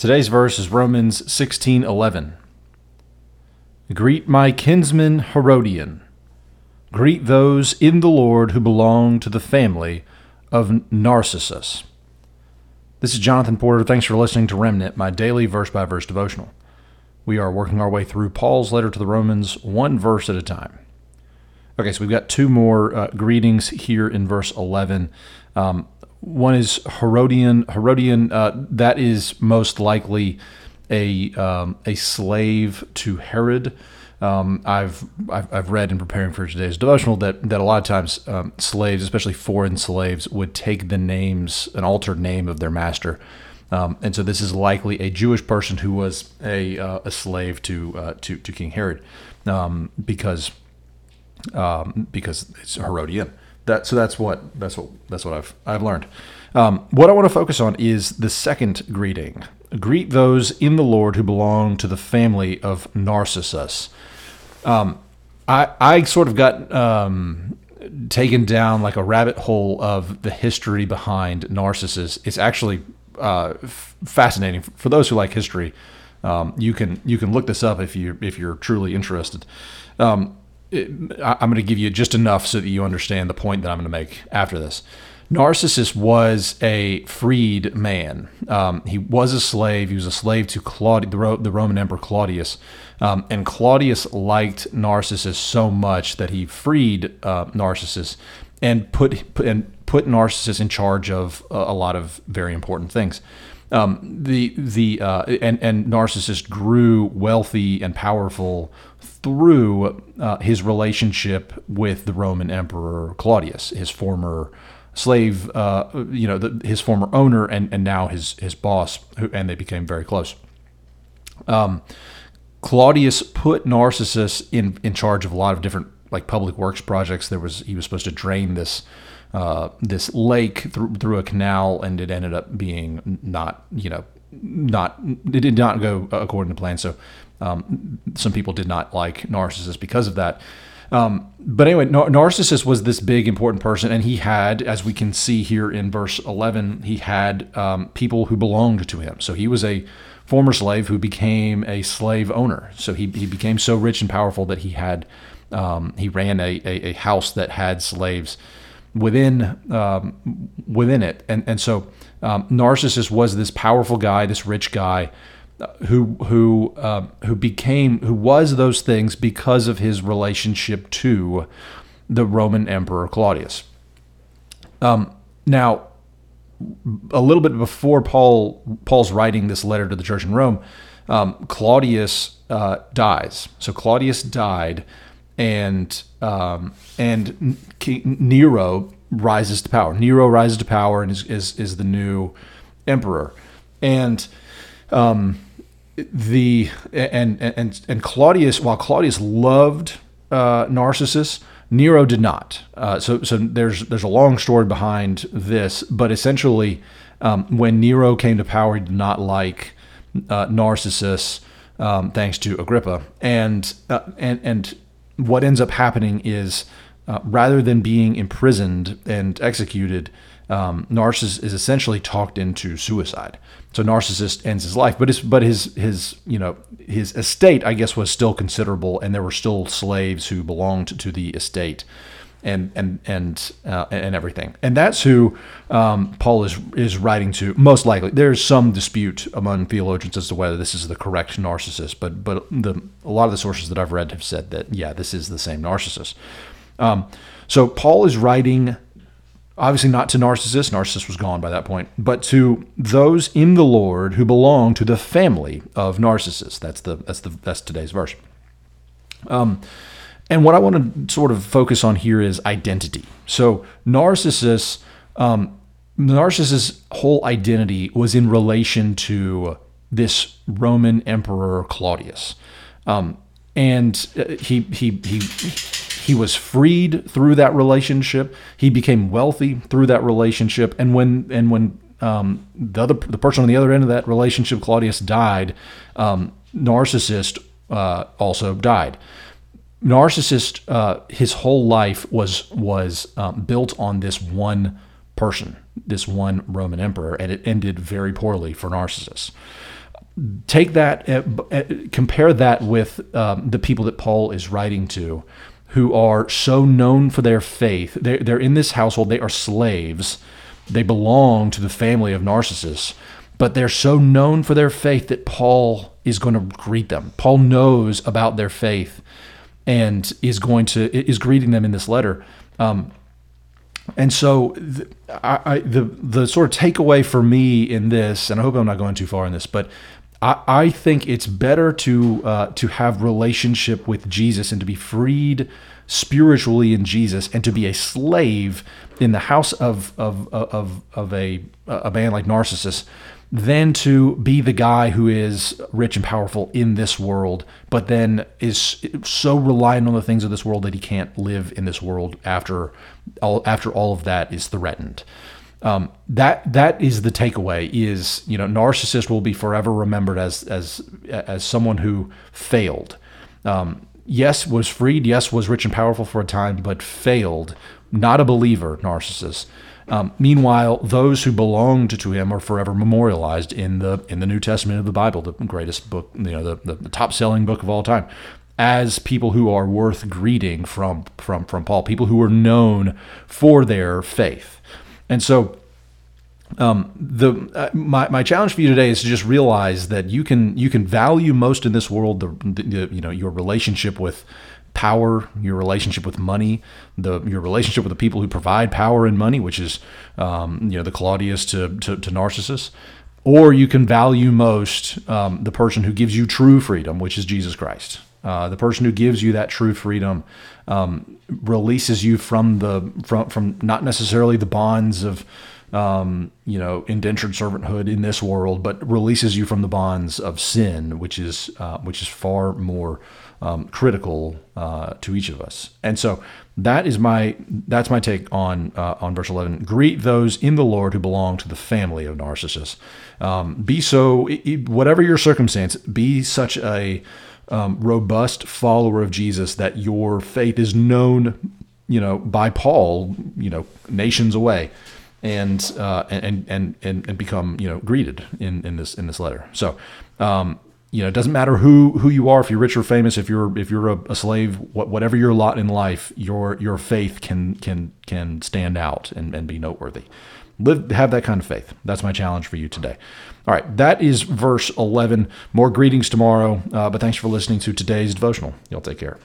Today's verse is Romans 16:11. Greet my kinsman Herodion. Greet those in the Lord who belong to the family of Narcissus. This is Jonathan Porter. Thanks for listening to Remnant, my daily verse by verse devotional. We are working our way through Paul's letter to the Romans, one verse at a time. Okay, so we've got two more uh, greetings here in verse 11. Um, one is Herodion. Herodion, uh, that is most likely a um, a slave to Herod. Um, I've, I've, I've read in preparing for today's devotional that that a lot of times um, slaves, especially foreign slaves, would take the names, an altered name of their master. Um, and so this is likely a Jewish person who was a, uh, a slave to, uh, to to King Herod, um, because um, because it's Herodion. That so that's what that's what that's what I've I've learned. Um, what I want to focus on is the second greeting. Greet those in the Lord who belong to the family of Narcissus. Um, I I sort of got um, taken down like a rabbit hole of the history behind Narcissus. It's actually uh, f- fascinating for those who like history. Um, you can you can look this up if you if you're truly interested. Um, I'm going to give you just enough so that you understand the point that I'm going to make after this. Narcissus was a freed man. Um, he was a slave. He was a slave to Claudius, the, Ro- the Roman Emperor Claudius. Um, and Claudius liked Narcissus so much that he freed uh, Narcissus and put, put and put Narcissus in charge of a, a lot of very important things. Um, the the uh, and and Narcissus grew wealthy and powerful through uh, his relationship with the Roman Emperor Claudius, his former slave, uh, you know, the, his former owner, and and now his his boss, who, and they became very close. Um, Claudius put Narcissus in in charge of a lot of different like public works projects. There was he was supposed to drain this uh, this lake through through a canal, and it ended up being not you know not it did not go according to plan. So um, some people did not like Narcissus because of that. Um, but anyway, Nar- Narcissus was this big important person, and he had, as we can see here in verse 11, he had um, people who belonged to him. So he was a former slave who became a slave owner. So he, he became so rich and powerful that he had um, he ran a, a, a, house that had slaves within um, within it, and and so um, Narcissus was this powerful guy, this rich guy who who uh, who became who was those things because of his relationship to the Roman Emperor Claudius. Um, now, a little bit before Paul Paul's writing this letter to the church in Rome, um, Claudius uh, dies. So Claudius died, and um, and Nero rises to power. Nero rises to power and is is, is the new emperor, and um, the and and and Claudius, while Claudius loved uh, Narcissus, Nero did not. Uh, so so there's there's a long story behind this, but essentially, um, when Nero came to power, he did not like uh, Narcissus, um, thanks to Agrippa, and uh, and and what ends up happening is uh, rather than being imprisoned and executed, um, Narcissus is essentially talked into suicide. So Narcissus ends his life, but his but his his you know his estate I guess was still considerable, and there were still slaves who belonged to the estate, and and and uh, and everything. And that's who um, Paul is is writing to. Most likely, there's some dispute among theologians as to whether this is the correct Narcissus, but but the a lot of the sources that I've read have said that yeah, this is the same Narcissus. Um, so Paul is writing obviously not to Narcissus, Narcissus was gone by that point, but to those in the Lord who belong to the family of Narcissus. That's the that's the that's today's verse. Um, and what I want to sort of focus on here is identity. So Narcissus, um, Narcissus' whole identity was in relation to this Roman Emperor Claudius, um, and uh, he he he he was freed through that relationship. He became wealthy through that relationship. And when and when um, the other the person on the other end of that relationship, Claudius, died, um, Narcissus uh, also died. Narcissus, uh, his whole life was was um, built on this one person, this one Roman emperor, and it ended very poorly for Narcissus. take that, uh, uh, compare that with um, the people that Paul is writing to, who are so known for their faith. They're, they're in this household, they are slaves, they belong to the family of Narcissus, but they're so known for their faith that Paul is going to greet them. Paul knows about their faith and is going to is greeting them in this letter. Um, and so, the, I, I, the the sort of takeaway for me in this, and I hope I'm not going too far in this, but I, I think it's better to uh, to have relationship with Jesus and to be freed spiritually in Jesus and to be a slave in the house of of of of a a man like Narcissus than to be the guy who is rich and powerful in this world, but then is so reliant on the things of this world that he can't live in this world after all after all of that is threatened. Um, that that is the takeaway. Is you know, Narcissus will be forever remembered as as as someone who failed. Um, yes, was freed. Yes, was rich and powerful for a time, but failed. Not a believer, Narcissus. Um, meanwhile, those who belonged to him are forever memorialized in the in the New Testament of the Bible, the greatest book, you know, the, the, the top selling book of all time, as people who are worth greeting from from from Paul, people who are known for their faith, and so. Um, the uh, my, my challenge for you today is to just realize that you can you can value most in this world the, the you know your relationship with power, your relationship with money, the your relationship with the people who provide power and money, which is um, you know the Claudius to, to, to Narcissus, or you can value most um, the person who gives you true freedom, which is Jesus Christ. Uh, the person who gives you that true freedom um, releases you from the from from not necessarily the bonds of um, you know, indentured servanthood in this world, but releases you from the bonds of sin, which is uh, which is far more um, critical uh, to each of us. And so that is my that's my take on uh, on verse eleven. Greet those in the Lord who belong to the family of Narcissus. Um, be so whatever your circumstance, be such a um, robust follower of Jesus that your faith is known, you know, by Paul, you know, nations away and uh, and, and and and become you know greeted in in this in this letter. So. Um, you know, it doesn't matter who who you are, if you're rich or famous, if you're if you're a, a slave, whatever your lot in life, your your faith can can can stand out and, and be noteworthy. Live have that kind of faith. That's my challenge for you today. All right, that is verse 11. More greetings tomorrow, uh, but thanks for listening to today's devotional. Y'all take care.